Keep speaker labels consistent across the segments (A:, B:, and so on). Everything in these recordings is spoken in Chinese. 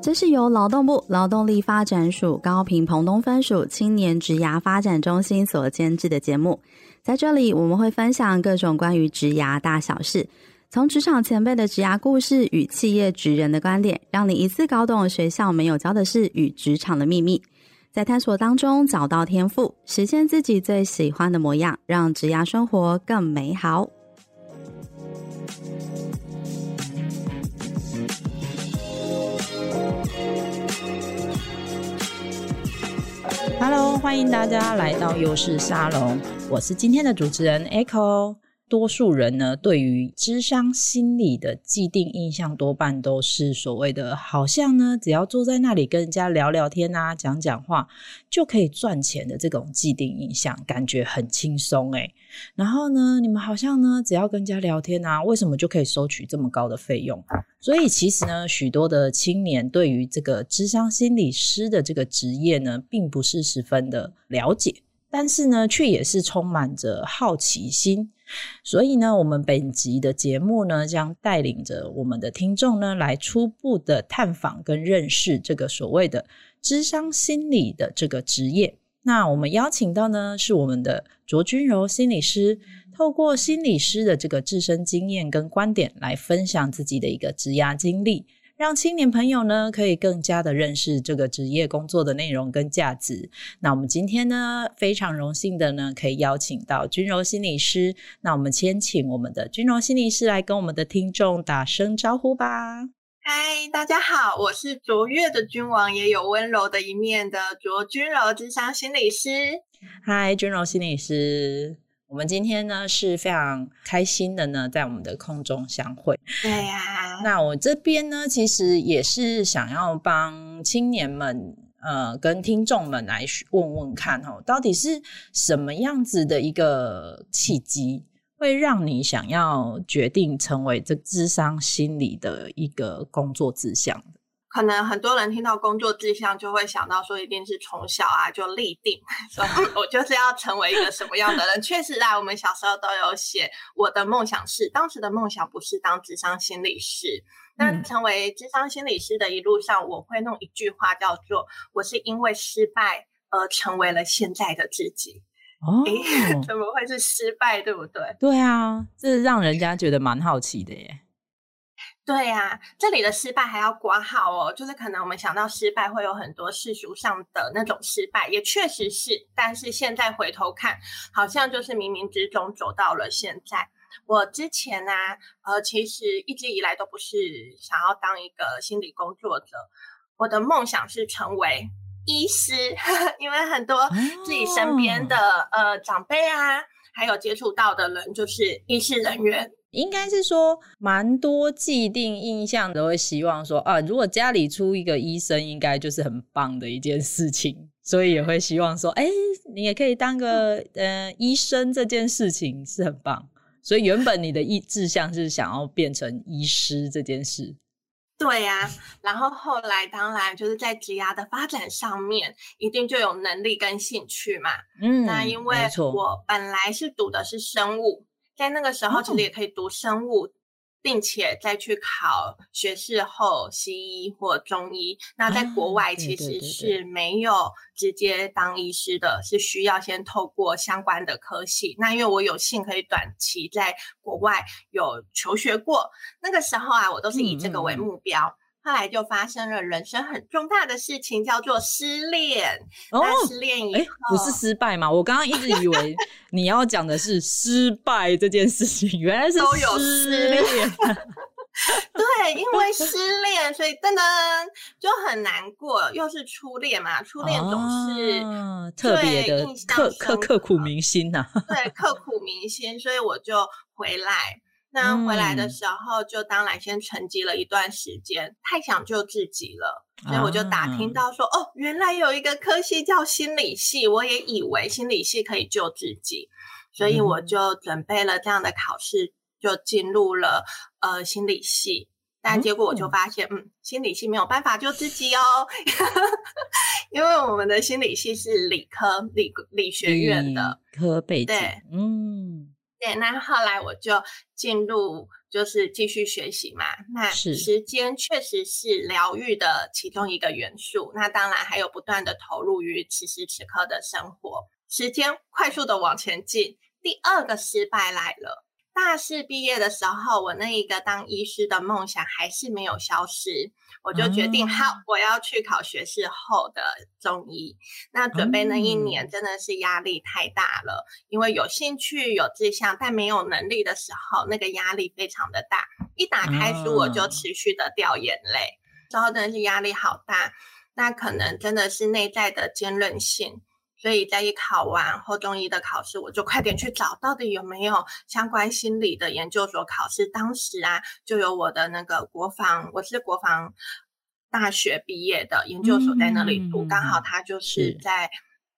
A: 这是由劳动部劳动力发展署高屏澎东分署青年职涯发展中心所监制的节目。在这里，我们会分享各种关于职涯大小事，从职场前辈的职涯故事与企业职人的观点，让你一次搞懂学校没有教的事与职场的秘密，在探索当中找到天赋，实现自己最喜欢的模样，让职涯生活更美好。
B: Hello，欢迎大家来到优势沙龙，我是今天的主持人 Echo。多数人呢，对于智商心理的既定印象，多半都是所谓的，好像呢，只要坐在那里跟人家聊聊天啊，讲讲话，就可以赚钱的这种既定印象，感觉很轻松诶。然后呢，你们好像呢，只要跟人家聊天啊，为什么就可以收取这么高的费用？所以其实呢，许多的青年对于这个智商心理师的这个职业呢，并不是十分的了解。但是呢，却也是充满着好奇心，所以呢，我们本集的节目呢，将带领着我们的听众呢，来初步的探访跟认识这个所谓的智商心理的这个职业。那我们邀请到呢，是我们的卓君柔心理师，透过心理师的这个自身经验跟观点，来分享自己的一个职涯经历。让青年朋友呢，可以更加的认识这个职业工作的内容跟价值。那我们今天呢，非常荣幸的呢，可以邀请到君柔心理师。那我们先请我们的君柔心理师来跟我们的听众打声招呼吧。
C: 嗨，大家好，我是卓越的君王，也有温柔的一面的卓君柔智商心理师。
B: 嗨，君柔心理师。我们今天呢是非常开心的呢，在我们的空中相会。
C: 对呀、啊，
B: 那我这边呢，其实也是想要帮青年们，呃，跟听众们来问问看，哦，到底是什么样子的一个契机，会让你想要决定成为这智商心理的一个工作志向的？
C: 可能很多人听到工作志向就会想到说，一定是从小啊就立定，说 我就是要成为一个什么样的人。确实啊，我们小时候都有写，我的梦想是，当时的梦想不是当智商心理师。那成为智商心理师的一路上，我会弄一句话叫做：我是因为失败而成为了现在的自己。
B: 哦，
C: 怎么会是失败？对不对？
B: 对啊，这让人家觉得蛮好奇的耶。
C: 对呀、啊，这里的失败还要挂号哦，就是可能我们想到失败会有很多世俗上的那种失败，也确实是，但是现在回头看，好像就是冥冥之中走到了现在。我之前呢、啊，呃，其实一直以来都不是想要当一个心理工作者，我的梦想是成为医师，因为很多自己身边的、哦、呃长辈啊，还有接触到的人就是医师人员。
B: 应该是说，蛮多既定印象都会希望说啊，如果家里出一个医生，应该就是很棒的一件事情，所以也会希望说，哎，你也可以当个呃医生，这件事情是很棒。所以原本你的意志向是想要变成医师这件事。
C: 对呀、啊，然后后来当然就是在职涯的发展上面，一定就有能力跟兴趣嘛。嗯，那因为我本来是读的是生物。在那个时候，其实也可以读生物，哦、并且再去考学士后西医或中医。那在国外其实是没有直接当医师的，是需要先透过相关的科系。那因为我有幸可以短期在国外有求学过，那个时候啊，我都是以这个为目标。嗯嗯后来就发生了人生很重大的事情，叫做失恋。哦，失恋以后，
B: 不是失败吗？我刚刚一直以为 你要讲的是失败这件事情，原来是都有失恋。
C: 对，因为失恋，所以噔噔就很难过。又是初恋嘛，初恋总是、
B: 啊、特别的刻刻刻骨铭心呐、啊。
C: 对，刻骨铭心，所以我就回来。那回来的时候，就当然先沉寂了一段时间，嗯、太想救自己了，所以我就打听到说，啊、哦，原来有一个科系叫心理系，我也以为心理系可以救自己，所以我就准备了这样的考试，就进入了呃心理系。但结果我就发现，嗯，嗯，心理系没有办法救自己哦，因为我们的心理系是理科理理学院的
B: 科背景，
C: 对，嗯，对。那后来我就进入，就是继续学习嘛。那时间确实是疗愈的其中一个元素。那当然还有不断的投入于此时此刻的生活。时间快速的往前进，第二个失败来了。大四毕业的时候，我那一个当医师的梦想还是没有消失，我就决定好，我要去考学士后的中医。那准备那一年真的是压力太大了，因为有兴趣、有志向，但没有能力的时候，那个压力非常的大。一打开书，我就持续的掉眼泪，之后真的是压力好大。那可能真的是内在的坚韧性。所以在一考完后中医的考试，我就快点去找到底有没有相关心理的研究所考试。当时啊，就有我的那个国防，我是国防大学毕业的研究所在那里读，刚好他就是在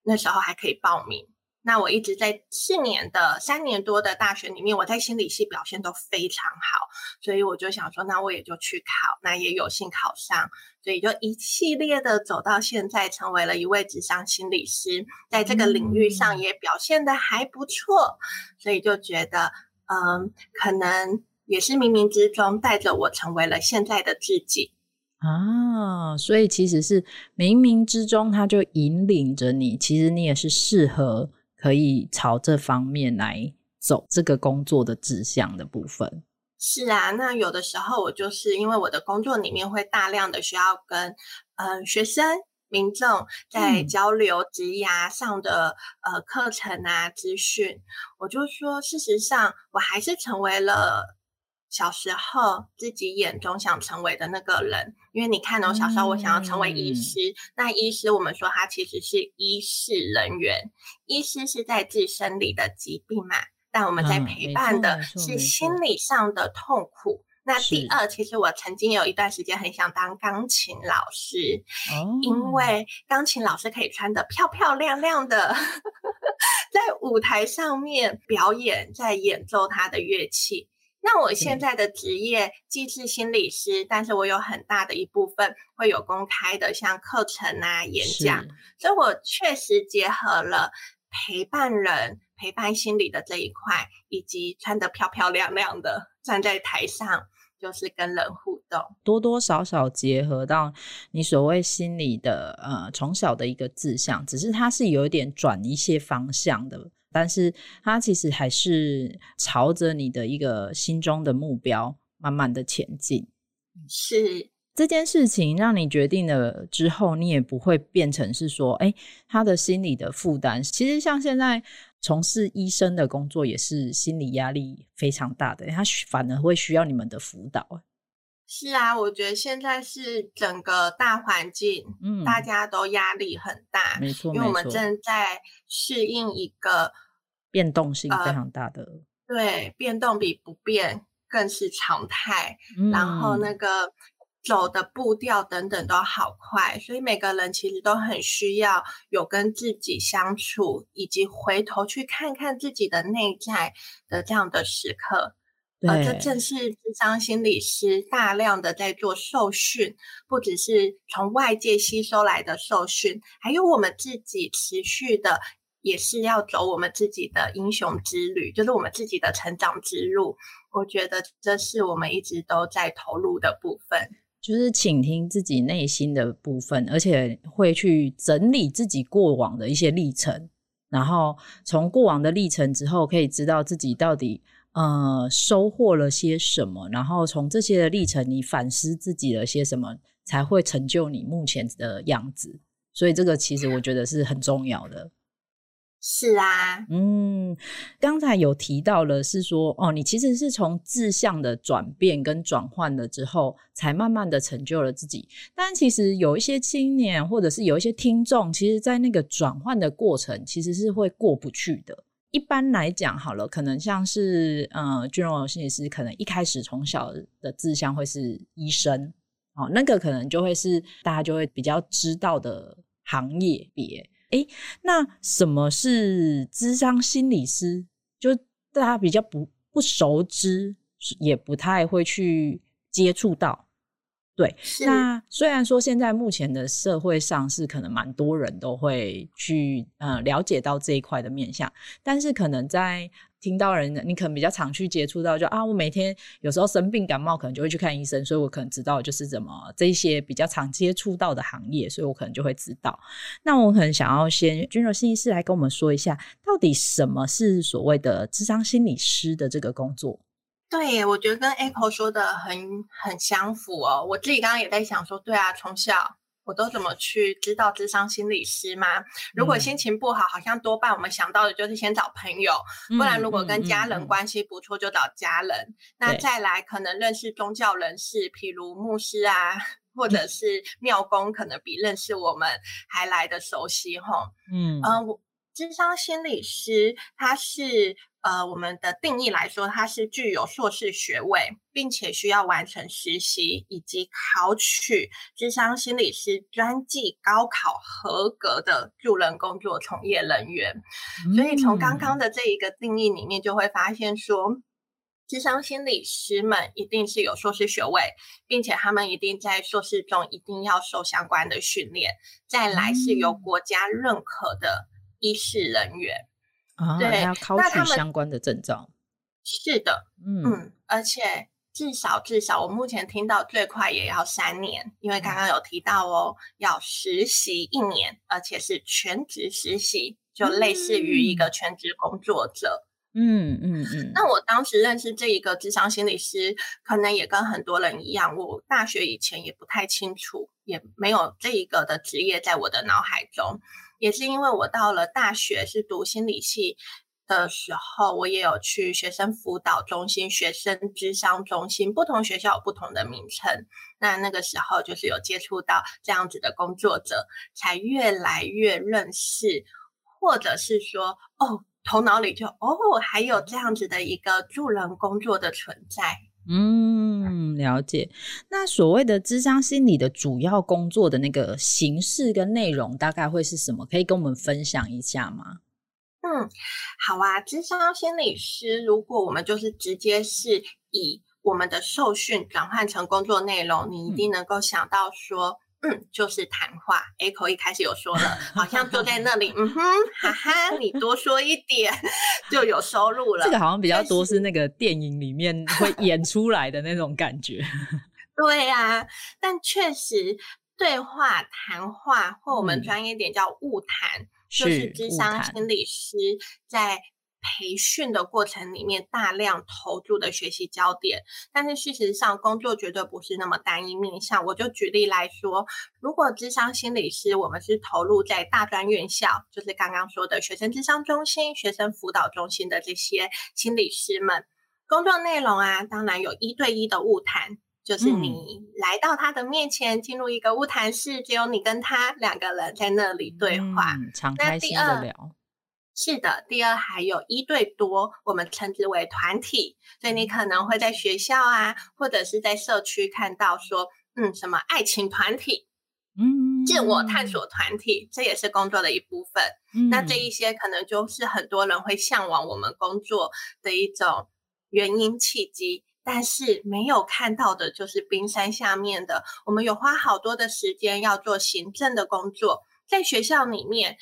C: 那时候还可以报名。那我一直在四年的三年多的大学里面，我在心理系表现都非常好，所以我就想说，那我也就去考，那也有幸考上，所以就一系列的走到现在，成为了一位职商心理师，在这个领域上也表现的还不错，所以就觉得，嗯，可能也是冥冥之中带着我成为了现在的自己。
B: 啊，所以其实是冥冥之中他就引领着你，其实你也是适合。可以朝这方面来走，这个工作的志向的部分。
C: 是啊，那有的时候我就是因为我的工作里面会大量的需要跟嗯、呃、学生民众在交流职涯上的、嗯、呃课程啊资讯，我就说事实上我还是成为了。小时候自己眼中想成为的那个人，因为你看哦，小时候我想要成为医师，嗯、那医师我们说他其实是医事人员，医师是在治生理的疾病嘛，但我们在陪伴的是心理上的痛苦。嗯、那第二，其实我曾经有一段时间很想当钢琴老师，因为钢琴老师可以穿得漂漂亮亮的，在舞台上面表演，在演奏他的乐器。那我现在的职业既是心理师，但是我有很大的一部分会有公开的像课程啊、演讲，所以我确实结合了陪伴人、陪伴心理的这一块，以及穿得漂漂亮亮的站在台上，就是跟人互动，
B: 多多少少结合到你所谓心理的呃从小的一个志向，只是它是有一点转一些方向的。但是它其实还是朝着你的一个心中的目标慢慢的前进。
C: 是
B: 这件事情让你决定了之后，你也不会变成是说，哎，他的心理的负担。其实像现在从事医生的工作，也是心理压力非常大的，他反而会需要你们的辅导。
C: 是啊，我觉得现在是整个大环境，嗯，大家都压力很大，
B: 没错，
C: 因为我们正在适应一个。
B: 变动性非常大的，呃，
C: 对，变动比不变更是常态。嗯，然后那个走的步调等等都好快，所以每个人其实都很需要有跟自己相处，以及回头去看看自己的内在的这样的时刻。而这正是智商心理师大量的在做受训，不只是从外界吸收来的受训，还有我们自己持续的。也是要走我们自己的英雄之旅，就是我们自己的成长之路。我觉得这是我们一直都在投入的部分，
B: 就是倾听自己内心的部分，而且会去整理自己过往的一些历程，然后从过往的历程之后，可以知道自己到底呃收获了些什么，然后从这些的历程，你反思自己了些什么，才会成就你目前的样子。所以这个其实我觉得是很重要的。
C: 是啊，
B: 嗯，刚才有提到了，是说哦，你其实是从志向的转变跟转换了之后，才慢慢的成就了自己。但其实有一些青年，或者是有一些听众，其实在那个转换的过程，其实是会过不去的。一般来讲，好了，可能像是呃，俊荣心理师，可能一开始从小的志向会是医生，哦，那个可能就会是大家就会比较知道的行业别。诶，那什么是咨商心理师？就大家比较不不熟知，也不太会去接触到。对，那虽然说现在目前的社会上是可能蛮多人都会去呃了解到这一块的面向，但是可能在听到人，你可能比较常去接触到就，就啊，我每天有时候生病感冒，可能就会去看医生，所以我可能知道就是怎么这一些比较常接触到的行业，所以我可能就会知道。那我可能想要先君柔心理师来跟我们说一下，到底什么是所谓的智商心理师的这个工作？
C: 对，我觉得跟 Apple 说的很很相符哦。我自己刚刚也在想说，对啊，从小我都怎么去知道智商心理师吗？如果心情不好，好像多半我们想到的就是先找朋友，不然如果跟家人关系不错，就找家人。嗯嗯嗯、那再来可能认识宗教人士，譬如牧师啊，或者 是庙公，可能比认识我们还来的熟悉吼。嗯嗯，我智商心理师他是。呃，我们的定义来说，它是具有硕士学位，并且需要完成实习以及考取智商心理师专技高考合格的助人工作从业人员。嗯、所以，从刚刚的这一个定义里面，就会发现说，智商心理师们一定是有硕士学位，并且他们一定在硕士中一定要受相关的训练。再来是由国家认可的医师人员。
B: 啊，对，要考取相关的证照。
C: 是的，嗯嗯，而且至少至少，我目前听到最快也要三年，因为刚刚有提到哦，要实习一年，而且是全职实习，就类似于一个全职工作者。
B: 嗯嗯嗯。嗯，
C: 那我当时认识这一个智商心理师，可能也跟很多人一样，我大学以前也不太清楚，也没有这一个的职业在我的脑海中。也是因为我到了大学是读心理系的时候，我也有去学生辅导中心、学生咨商中心，不同学校有不同的名称。那那个时候就是有接触到这样子的工作者，才越来越认识，或者是说，哦，头脑里就哦，还有这样子的一个助人工作的存在。
B: 嗯，了解。那所谓的智商心理的主要工作的那个形式跟内容，大概会是什么？可以跟我们分享一下吗？
C: 嗯，好啊。智商心理师，如果我们就是直接是以我们的受训转换成工作内容，你一定能够想到说。嗯，就是谈话。Echo 一开始有说了，好像坐在那里，嗯哼，哈哈，你多说一点 就有收入了。
B: 这个好像比较多是那个电影里面会演出来的那种感觉。
C: 对呀、啊，但确实对话、谈话，或我们专业点叫误谈，嗯、就是智商心理师在。培训的过程里面，大量投注的学习焦点，但是事实上，工作绝对不是那么单一面向。我就举例来说，如果智商心理师，我们是投入在大专院校，就是刚刚说的学生智商中心、学生辅导中心的这些心理师们，工作内容啊，当然有一对一的物谈，就是你来到他的面前，进入一个物谈室，只有你跟他两个人在那里对话，
B: 嗯、敞开心的聊。
C: 是的，第二还有一对多，我们称之为团体，所以你可能会在学校啊，或者是在社区看到说，嗯，什么爱情团体，嗯，自我探索团体，这也是工作的一部分。嗯，那这一些可能就是很多人会向往我们工作的一种原因契机，但是没有看到的就是冰山下面的，我们有花好多的时间要做行政的工作，在学校里面。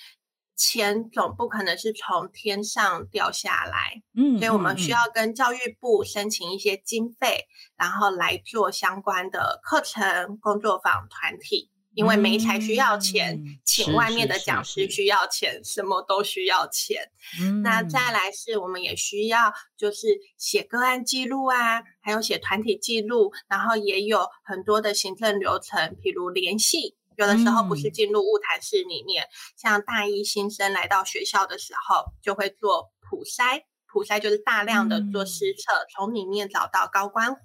C: 钱总不可能是从天上掉下来，嗯，所以我们需要跟教育部申请一些经费，嗯、然后来做相关的课程、工作坊、团体。因为媒材需要钱，嗯、请外面的讲师需要钱，什么都需要钱。嗯、那再来是我们也需要，就是写个案记录啊，还有写团体记录，然后也有很多的行政流程，譬如联系。有的时候不是进入物谈室里面，嗯、像大一新生来到学校的时候，就会做普筛，普筛就是大量的做施测，嗯、从里面找到高关怀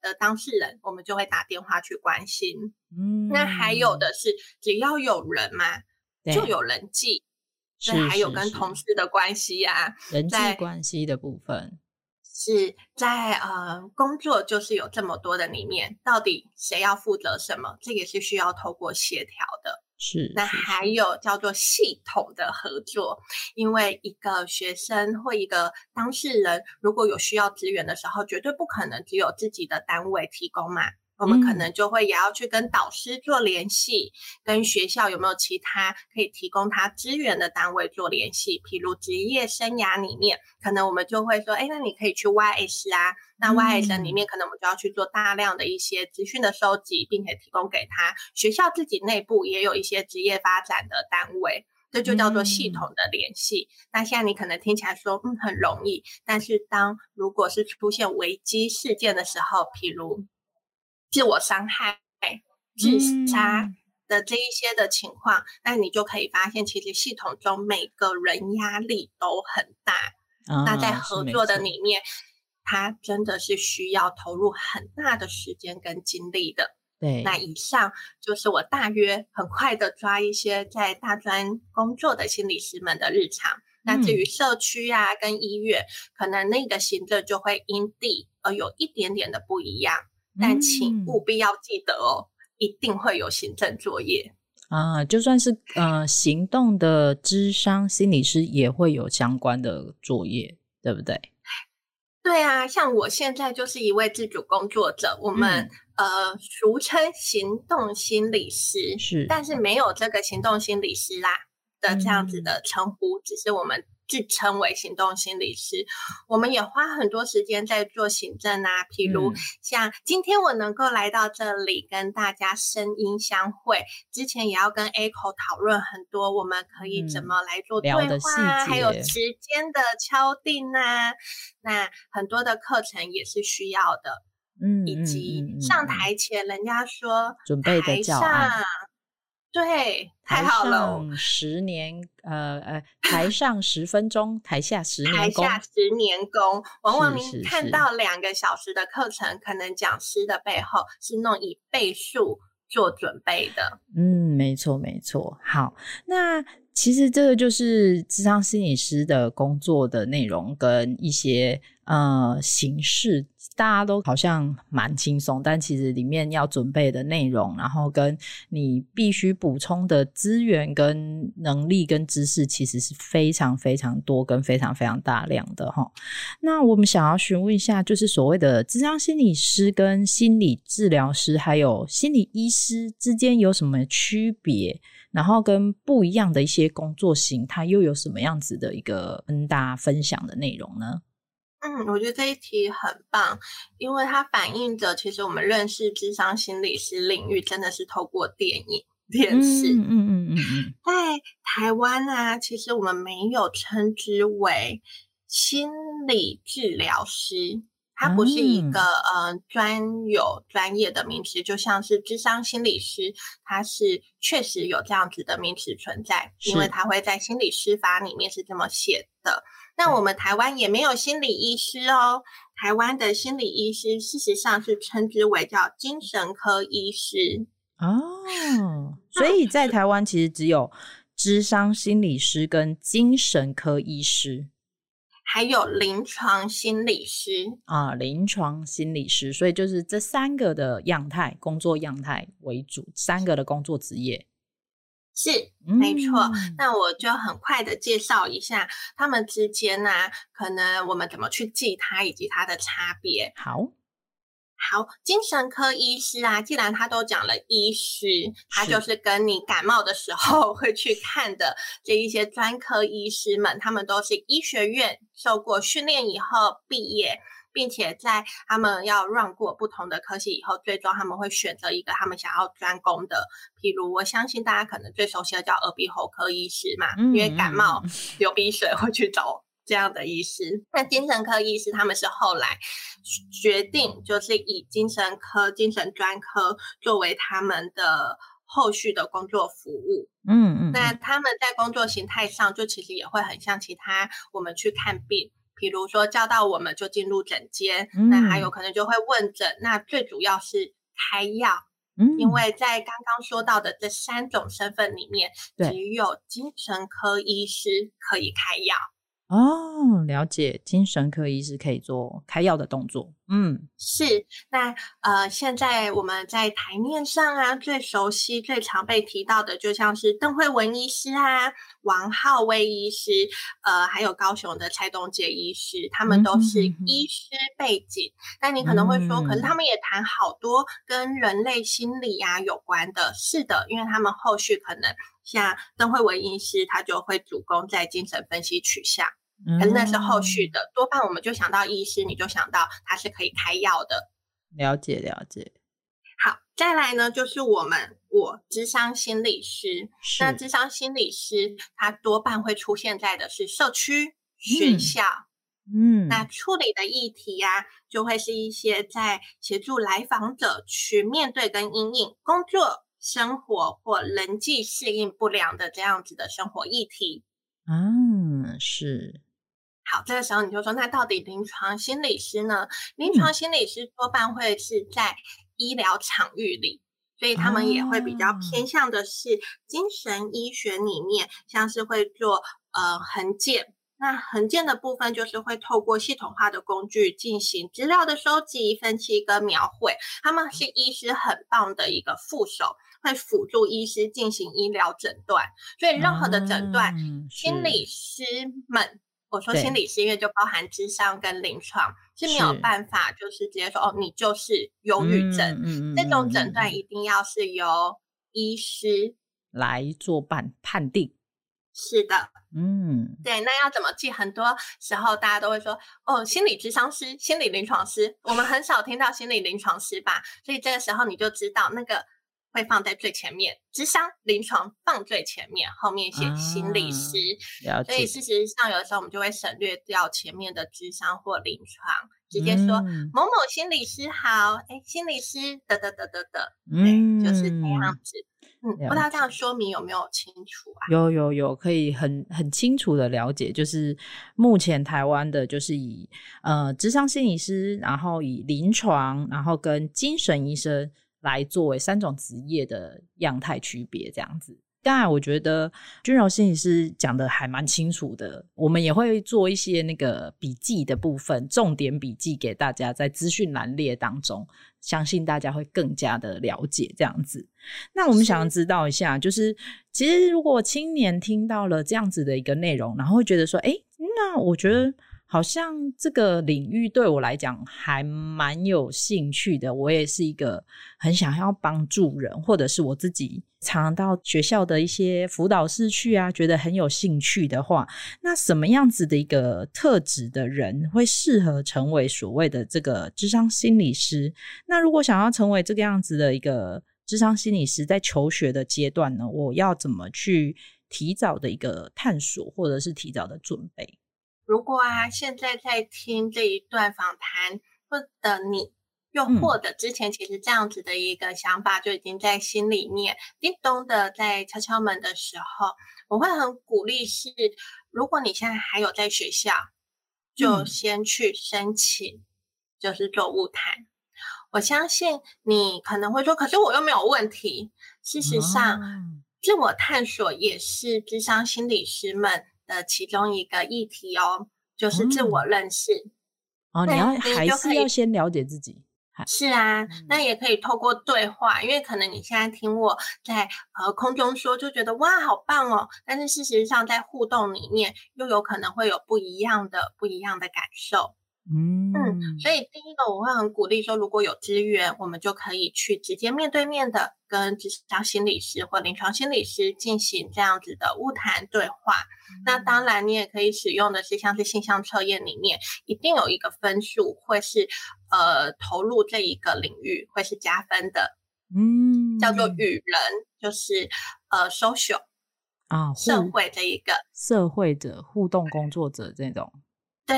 C: 的当事人，我们就会打电话去关心。嗯，那还有的是，只要有人嘛，就有人际，这还有跟同事的关系呀、啊，
B: 人际关系的部分。
C: 是在呃工作，就是有这么多的里面，到底谁要负责什么？这也是需要透过协调的。
B: 是，
C: 那还有叫做系统的合作，因为一个学生或一个当事人如果有需要资源的时候，绝对不可能只有自己的单位提供嘛。我们可能就会也要去跟导师做联系，嗯、跟学校有没有其他可以提供他资源的单位做联系。譬如职业生涯里面，可能我们就会说，哎，那你可以去 YS 啊。那 YS 里面可能我们就要去做大量的一些资讯的收集，并且提供给他。学校自己内部也有一些职业发展的单位，这就叫做系统的联系。嗯、那现在你可能听起来说，嗯，很容易。但是当如果是出现危机事件的时候，譬如自我伤害、自杀的这一些的情况，嗯、那你就可以发现，其实系统中每个人压力都很大。啊、那在合作的里面，他真的是需要投入很大的时间跟精力的。
B: 对，
C: 那以上就是我大约很快的抓一些在大专工作的心理师们的日常。嗯、那至于社区啊跟医院，可能那个行政就会因地而有一点点的不一样。但请务必要记得哦，嗯、一定会有行政作业
B: 啊，就算是呃行动的智商心理师也会有相关的作业，对不对？
C: 对啊，像我现在就是一位自主工作者，我们、嗯、呃俗称行动心理师，
B: 是，
C: 但是没有这个行动心理师啦的这样子的称呼，嗯、只是我们。自称为行动心理师，我们也花很多时间在做行政啊，譬如像今天我能够来到这里跟大家声音相会，之前也要跟 Echo 讨论很多，我们可以怎么来做对话，嗯、还有时间的敲定啊，那很多的课程也是需要的，嗯，以及上台前人家说
B: 准备的教案。
C: 对，太好了！
B: 十年，呃呃，台上十分钟，台下十年功。
C: 台下十年功，往往您看到两个小时的课程，可能讲师的背后是弄以倍数做准备的。
B: 嗯，没错，没错。好，那其实这个就是智商心理师的工作的内容跟一些呃形式。大家都好像蛮轻松，但其实里面要准备的内容，然后跟你必须补充的资源、跟能力、跟知识，其实是非常非常多跟非常非常大量的哈。那我们想要询问一下，就是所谓的智商心理师、跟心理治疗师，还有心理医师之间有什么区别？然后跟不一样的一些工作型，它，又有什么样子的一个跟大家分享的内容呢？
C: 嗯，我觉得这一题很棒，因为它反映着其实我们认识智商心理师领域真的是透过电影、电视。嗯嗯嗯嗯。在台湾啊，其实我们没有称之为心理治疗师，它不是一个、嗯、呃专有专业的名词，就像是智商心理师，它是确实有这样子的名词存在，因为它会在心理师法里面是这么写的。那我们台湾也没有心理医师哦。台湾的心理医师事实上是称之为叫精神科医师
B: 哦。所以在台湾其实只有智商心理师跟精神科医师，
C: 还有临床心理师
B: 啊，临床心理师。所以就是这三个的样态，工作样态为主，三个的工作职业。
C: 是，没错。嗯、那我就很快的介绍一下他们之间呢、啊，可能我们怎么去记它，以及它的差别。
B: 好，
C: 好，精神科医师啊，既然他都讲了医师，他就是跟你感冒的时候会去看的这一些专科医师们，他们都是医学院受过训练以后毕业。并且在他们要 run 过不同的科系以后，最终他们会选择一个他们想要专攻的。譬如，我相信大家可能最熟悉的叫耳鼻喉科医师嘛，嗯、因为感冒流鼻水会去找这样的医师。那精神科医师他们是后来决定，就是以精神科、精神专科作为他们的后续的工作服务。嗯嗯。那他们在工作形态上，就其实也会很像其他我们去看病。比如说叫到我们就进入诊间，嗯、那还有可能就会问诊，那最主要是开药，嗯，因为在刚刚说到的这三种身份里面，只有精神科医师可以开药。
B: 哦，了解，精神科医师可以做开药的动作。嗯，
C: 是。那呃，现在我们在台面上啊，最熟悉、最常被提到的，就像是邓惠文医师啊、王浩威医师，呃，还有高雄的蔡东杰医师，他们都是医师背景。那、嗯、你可能会说，可是他们也谈好多跟人类心理啊有关的。是的，因为他们后续可能像邓惠文医师，他就会主攻在精神分析取向。可是那是后续的，多半我们就想到医师，你就想到他是可以开药的。
B: 了解了解。
C: 好，再来呢，就是我们我智商心理师。那智商心理师他多半会出现在的是社区、学校。
B: 嗯，
C: 那处理的议题呀、啊，就会是一些在协助来访者去面对跟阴影工作、生活或人际适应不良的这样子的生活议题。
B: 嗯，是。
C: 好，这个时候你就说，那到底临床心理师呢？临床心理师多半会是在医疗场域里，嗯、所以他们也会比较偏向的是精神医学里面，像是会做呃横件。那横件的部分就是会透过系统化的工具进行资料的收集、分析跟描绘。他们是医师很棒的一个副手，会辅助医师进行医疗诊断。所以任何的诊断，嗯、心理师们。我说心理师，因为就包含智商跟临床是没有办法，就是直接说哦，你就是忧郁症。嗯，这种诊断一定要是由医师
B: 来做判判定。
C: 是的，
B: 嗯，
C: 对。那要怎么记？很多时候大家都会说哦，心理智商师、心理临床师，我们很少听到心理临床师吧？所以这个时候你就知道那个。会放在最前面，智商临床放最前面，后面写心理师。
B: 啊、
C: 所以事实上，有的时候我们就会省略掉前面的智商或临床，直接说、嗯、某某心理师好，哎，心理师得得得得得，嗯，就是这样子。嗯，不知道这样说明有没有清楚啊？
B: 有有有，可以很很清楚的了解，就是目前台湾的，就是以呃智商心理师，然后以临床，然后跟精神医生。来作为三种职业的样态区别，这样子。当然，我觉得君柔心理师讲的还蛮清楚的。我们也会做一些那个笔记的部分，重点笔记给大家在资讯栏列当中，相信大家会更加的了解这样子。那我们想要知道一下，就是其实如果青年听到了这样子的一个内容，然后会觉得说，哎，那我觉得。好像这个领域对我来讲还蛮有兴趣的，我也是一个很想要帮助人，或者是我自己常到学校的一些辅导室去啊，觉得很有兴趣的话，那什么样子的一个特质的人会适合成为所谓的这个智商心理师？那如果想要成为这个样子的一个智商心理师，在求学的阶段呢，我要怎么去提早的一个探索，或者是提早的准备？
C: 如果啊，现在在听这一段访谈，或者你又或者之前其实这样子的一个想法就已经在心里面叮咚的在敲敲门的时候，我会很鼓励是，如果你现在还有在学校，就先去申请，就是做物谈。我相信你可能会说，可是我又没有问题。事实上，自我探索也是智商心理师们。的其中一个议题哦，就是自我认识。
B: 嗯、哦，你要还是要先了解自己。
C: 是啊，那也可以透过对话，因为可能你现在听我在呃空中说，就觉得哇，好棒哦。但是事实上，在互动里面，又有可能会有不一样的、不一样的感受。
B: 嗯
C: 嗯，所以第一个我会很鼓励说，如果有资源，我们就可以去直接面对面的跟咨商心理师或临床心理师进行这样子的物谈对话。嗯、那当然，你也可以使用的是像是性向测验里面，一定有一个分数会是呃投入这一个领域会是加分的。
B: 嗯，
C: 叫做与人，就是呃 social
B: 啊，
C: 社会这一个
B: 社会者互动工作者这种。
C: 对，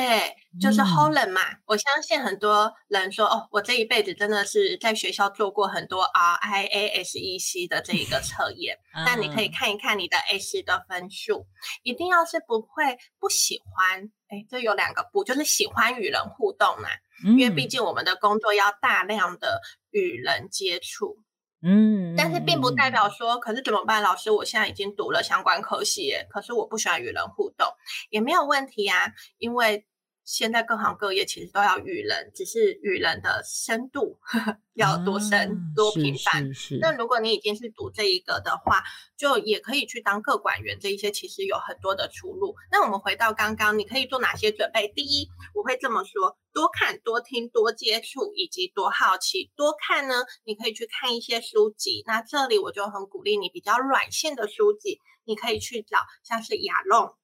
C: 就是 Holland 嘛。嗯、我相信很多人说，哦，我这一辈子真的是在学校做过很多 RIASEC 的这一个测验。那、嗯、你可以看一看你的 S 的分数，一定要是不会不喜欢。哎，这有两个不，就是喜欢与人互动嘛。嗯、因为毕竟我们的工作要大量的与人接触。
B: 嗯，
C: 但是并不代表说，可是怎么办？老师，我现在已经读了相关科系，可是我不喜欢与人互动，也没有问题啊。因为现在各行各业其实都要与人，只是与人的深度呵 呵要多深、啊、多频繁。那如果你已经是读这一个的话，就也可以去当个管员，这一些其实有很多的出路。那我们回到刚刚，你可以做哪些准备？第一，我会这么说：多看、多听、多接触，以及多好奇。多看呢，你可以去看一些书籍。那这里我就很鼓励你，比较软性的书籍，你可以去找像是亚龙。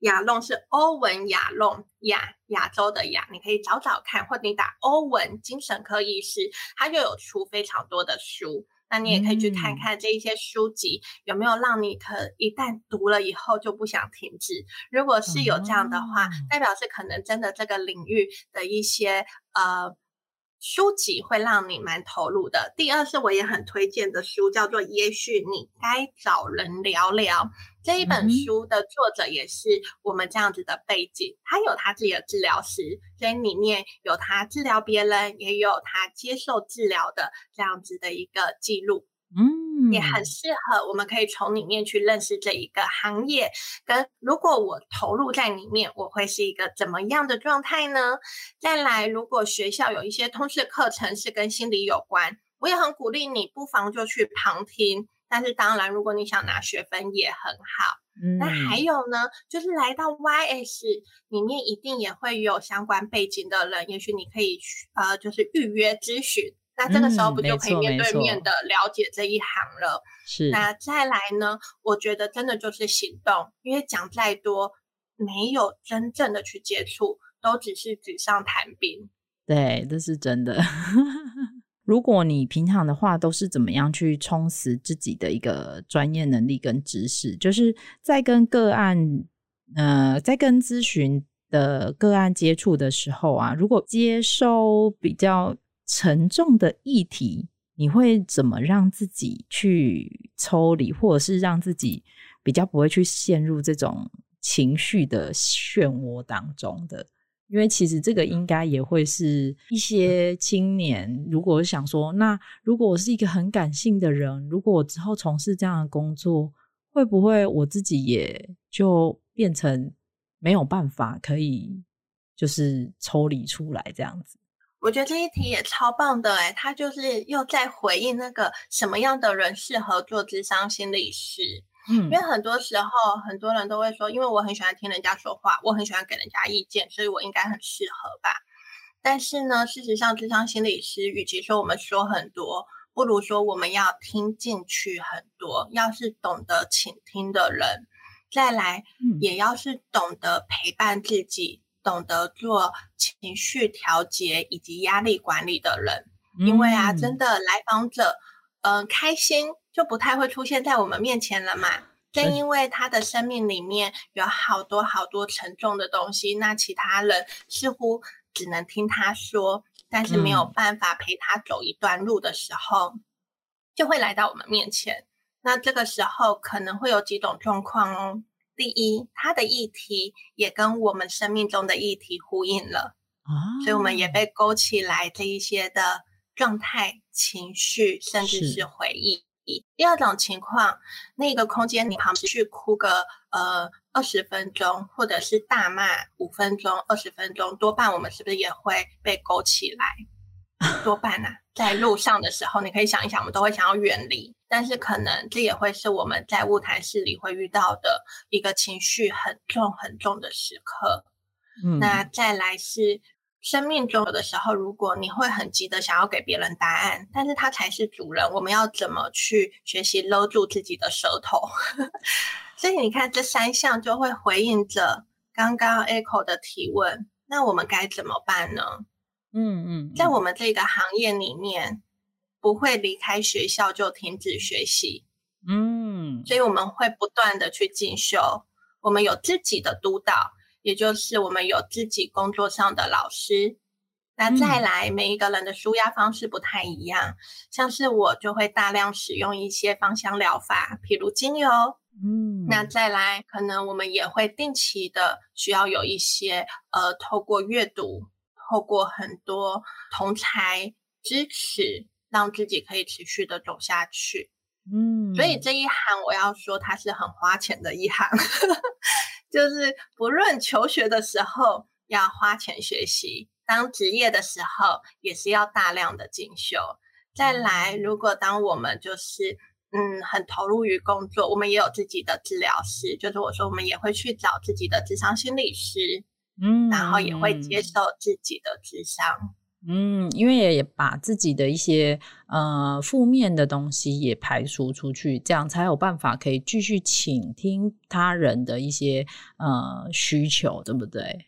C: 亚龙是欧文亚龙亚亚洲的亚，你可以找找看，或者你打欧文精神科医师，他就有出非常多的书，那你也可以去看看这一些书籍、嗯、有没有让你可一旦读了以后就不想停止。如果是有这样的话，嗯、代表是可能真的这个领域的一些呃。书籍会让你蛮投入的。第二是我也很推荐的书，叫做《也许你该找人聊聊》。这一本书的作者也是我们这样子的背景，他有他自己的治疗师，所以里面有他治疗别人，也有他接受治疗的这样子的一个记录。嗯，也很适合，我们可以从里面去认识这一个行业。跟如果我投入在里面，我会是一个怎么样的状态呢？再来，如果学校有一些通识课程是跟心理有关，我也很鼓励你，不妨就去旁听。但是当然，如果你想拿学分也很好。嗯，那还有呢，就是来到 YS 里面，一定也会有相关背景的人，也许你可以去呃，就是预约咨询。那这个时候不就可以面对面的了解这一行了？是。那再来呢？我觉得真的就是行动，因为讲再多，没有真正的去接触，都只是纸上谈兵。
B: 对，这是真的。如果你平常的话都是怎么样去充实自己的一个专业能力跟知识，就是在跟个案，呃，在跟咨询的个案接触的时候啊，如果接收比较。沉重的议题，你会怎么让自己去抽离，或者是让自己比较不会去陷入这种情绪的漩涡当中的？因为其实这个应该也会是一些青年，如果想说，那如果我是一个很感性的人，如果我之后从事这样的工作，会不会我自己也就变成没有办法可以就是抽离出来这样子？
C: 我觉得这一题也超棒的诶，他就是又在回应那个什么样的人适合做智商心理师。嗯，因为很多时候很多人都会说，因为我很喜欢听人家说话，我很喜欢给人家意见，所以我应该很适合吧。但是呢，事实上，智商心理师与其说我们说很多，不如说我们要听进去很多。要是懂得倾听的人，再来，也要是懂得陪伴自己。懂得做情绪调节以及压力管理的人，因为啊，真的来访者，嗯、呃，开心就不太会出现在我们面前了嘛。正因为他的生命里面有好多好多沉重的东西，那其他人似乎只能听他说，但是没有办法陪他走一段路的时候，就会来到我们面前。那这个时候可能会有几种状况哦。第一，他的议题也跟我们生命中的议题呼应了，啊，所以我们也被勾起来这一些的状态、情绪，甚至是回忆。第二种情况，那个空间你旁边去哭个呃二十分钟，或者是大骂五分钟、二十分钟，多半我们是不是也会被勾起来？多半呢、啊，在路上的时候，你可以想一想，我们都会想要远离，但是可能这也会是我们在晤谈室里会遇到的一个情绪很重很重的时刻。嗯，那再来是生命中有的时候，如果你会很急的想要给别人答案，但是他才是主人，我们要怎么去学习搂住自己的舌头？所以你看，这三项就会回应着刚刚 Echo 的提问，那我们该怎么办呢？嗯嗯，在我们这个行业里面，不会离开学校就停止学习。嗯，所以我们会不断的去进修。我们有自己的督导，也就是我们有自己工作上的老师。那再来，每一个人的舒压方式不太一样，像是我就会大量使用一些芳香疗法，譬如精油。嗯，那再来，可能我们也会定期的需要有一些呃，透过阅读。透过很多同才支持，让自己可以持续的走下去。嗯，所以这一行我要说，它是很花钱的一行。就是不论求学的时候，要花钱学习，当职业的时候也是要大量的进修。再来，如果当我们就是嗯很投入于工作，我们也有自己的治疗师，就是我说我们也会去找自己的智商心理师，嗯，然后也会接受自己的智商。
B: 嗯，因为也把自己的一些呃负面的东西也排除出去，这样才有办法可以继续倾听他人的一些呃需求，对不对？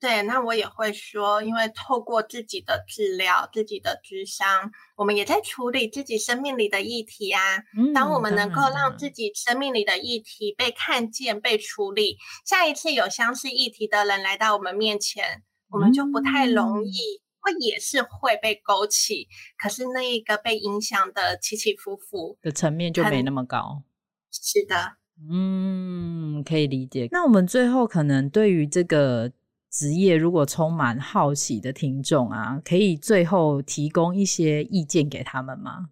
C: 对，那我也会说，因为透过自己的治疗、自己的智商，我们也在处理自己生命里的议题啊。嗯，当我们能够让自己生命里的议题被看见、被处理，下一次有相似议题的人来到我们面前，我们就不太容易。也是会被勾起，可是那一个被影响的起起伏伏
B: 的层面就没那么高。
C: 是的，
B: 嗯，可以理解。那我们最后可能对于这个职业，如果充满好奇的听众啊，可以最后提供一些意见给他们吗？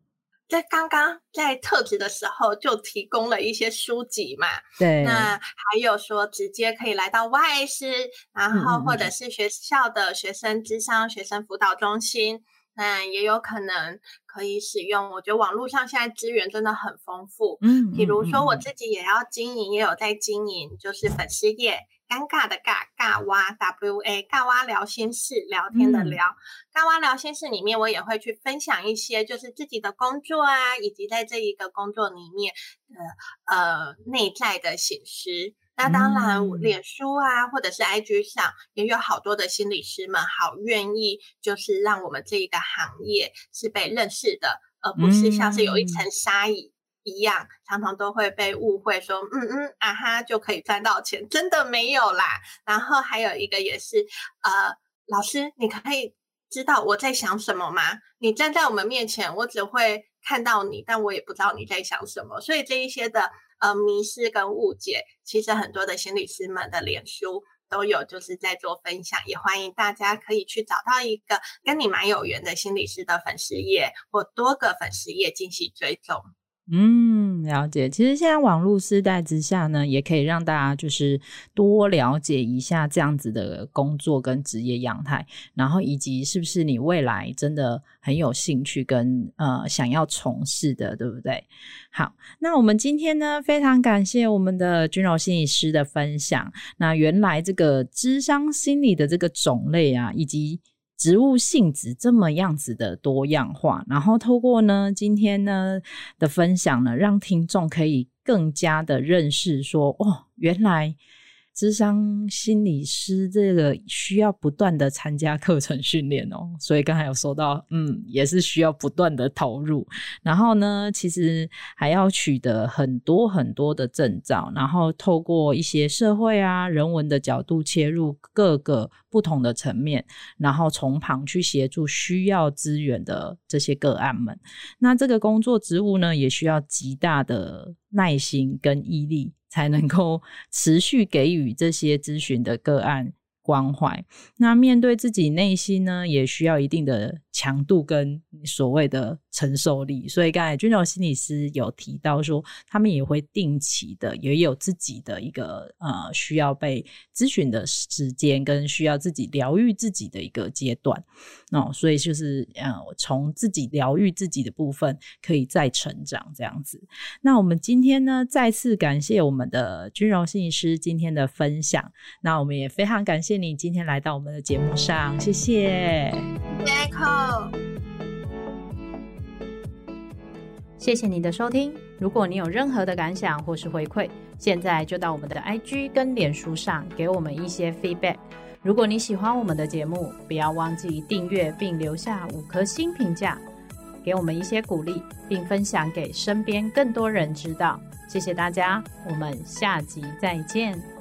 C: 在刚刚在特质的时候就提供了一些书籍嘛，
B: 对，
C: 那还有说直接可以来到外师然后或者。是学校的学生智商、学生辅导中心，那也有可能可以使用。我觉得网络上现在资源真的很丰富，嗯，比如说我自己也要经营，也有在经营，就是粉丝页。尴尬的尬尬哇 W A 尬哇聊心事，聊天的聊，嗯、尬哇聊心事里面，我也会去分享一些就是自己的工作啊，以及在这一个工作里面的呃内在的省思。那当然，脸书啊，或者是 IG 上也有好多的心理师们，好愿意就是让我们这一个行业是被认识的，而不是像是有一层纱一。一样，常常都会被误会说，嗯嗯啊哈就可以赚到钱，真的没有啦。然后还有一个也是，呃，老师，你可以知道我在想什么吗？你站在我们面前，我只会看到你，但我也不知道你在想什么。所以这一些的呃迷失跟误解，其实很多的心理师们的脸书都有，就是在做分享，也欢迎大家可以去找到一个跟你蛮有缘的心理师的粉丝页，或多个粉丝页进行追踪。
B: 嗯，了解。其实现在网络时代之下呢，也可以让大家就是多了解一下这样子的工作跟职业样态，然后以及是不是你未来真的很有兴趣跟呃想要从事的，对不对？好，那我们今天呢，非常感谢我们的钧柔心理师的分享。那原来这个智商心理的这个种类啊，以及植物性质这么样子的多样化，然后透过呢今天呢的分享呢，让听众可以更加的认识说，哦，原来。智商心理师这个需要不断的参加课程训练哦，所以刚才有说到，嗯，也是需要不断的投入。然后呢，其实还要取得很多很多的证照，然后透过一些社会啊、人文的角度切入各个不同的层面，然后从旁去协助需要资源的这些个案们。那这个工作职务呢，也需要极大的耐心跟毅力。才能够持续给予这些咨询的个案关怀。那面对自己内心呢，也需要一定的强度跟所谓的承受力，所以刚才钧柔心理师有提到说，他们也会定期的，也有自己的一个呃需要被咨询的时间，跟需要自己疗愈自己的一个阶段哦，所以就是呃从自己疗愈自己的部分，可以再成长这样子。那我们今天呢，再次感谢我们的钧柔心理师今天的分享，那我们也非常感谢你今天来到我们的节目上，谢谢。谢谢你的收听。如果你有任何的感想或是回馈，现在就到我们的 IG 跟脸书上给我们一些 feedback。如果你喜欢我们的节目，不要忘记订阅并留下五颗星评价，给我们一些鼓励，并分享给身边更多人知道。谢谢大家，我们下集再见。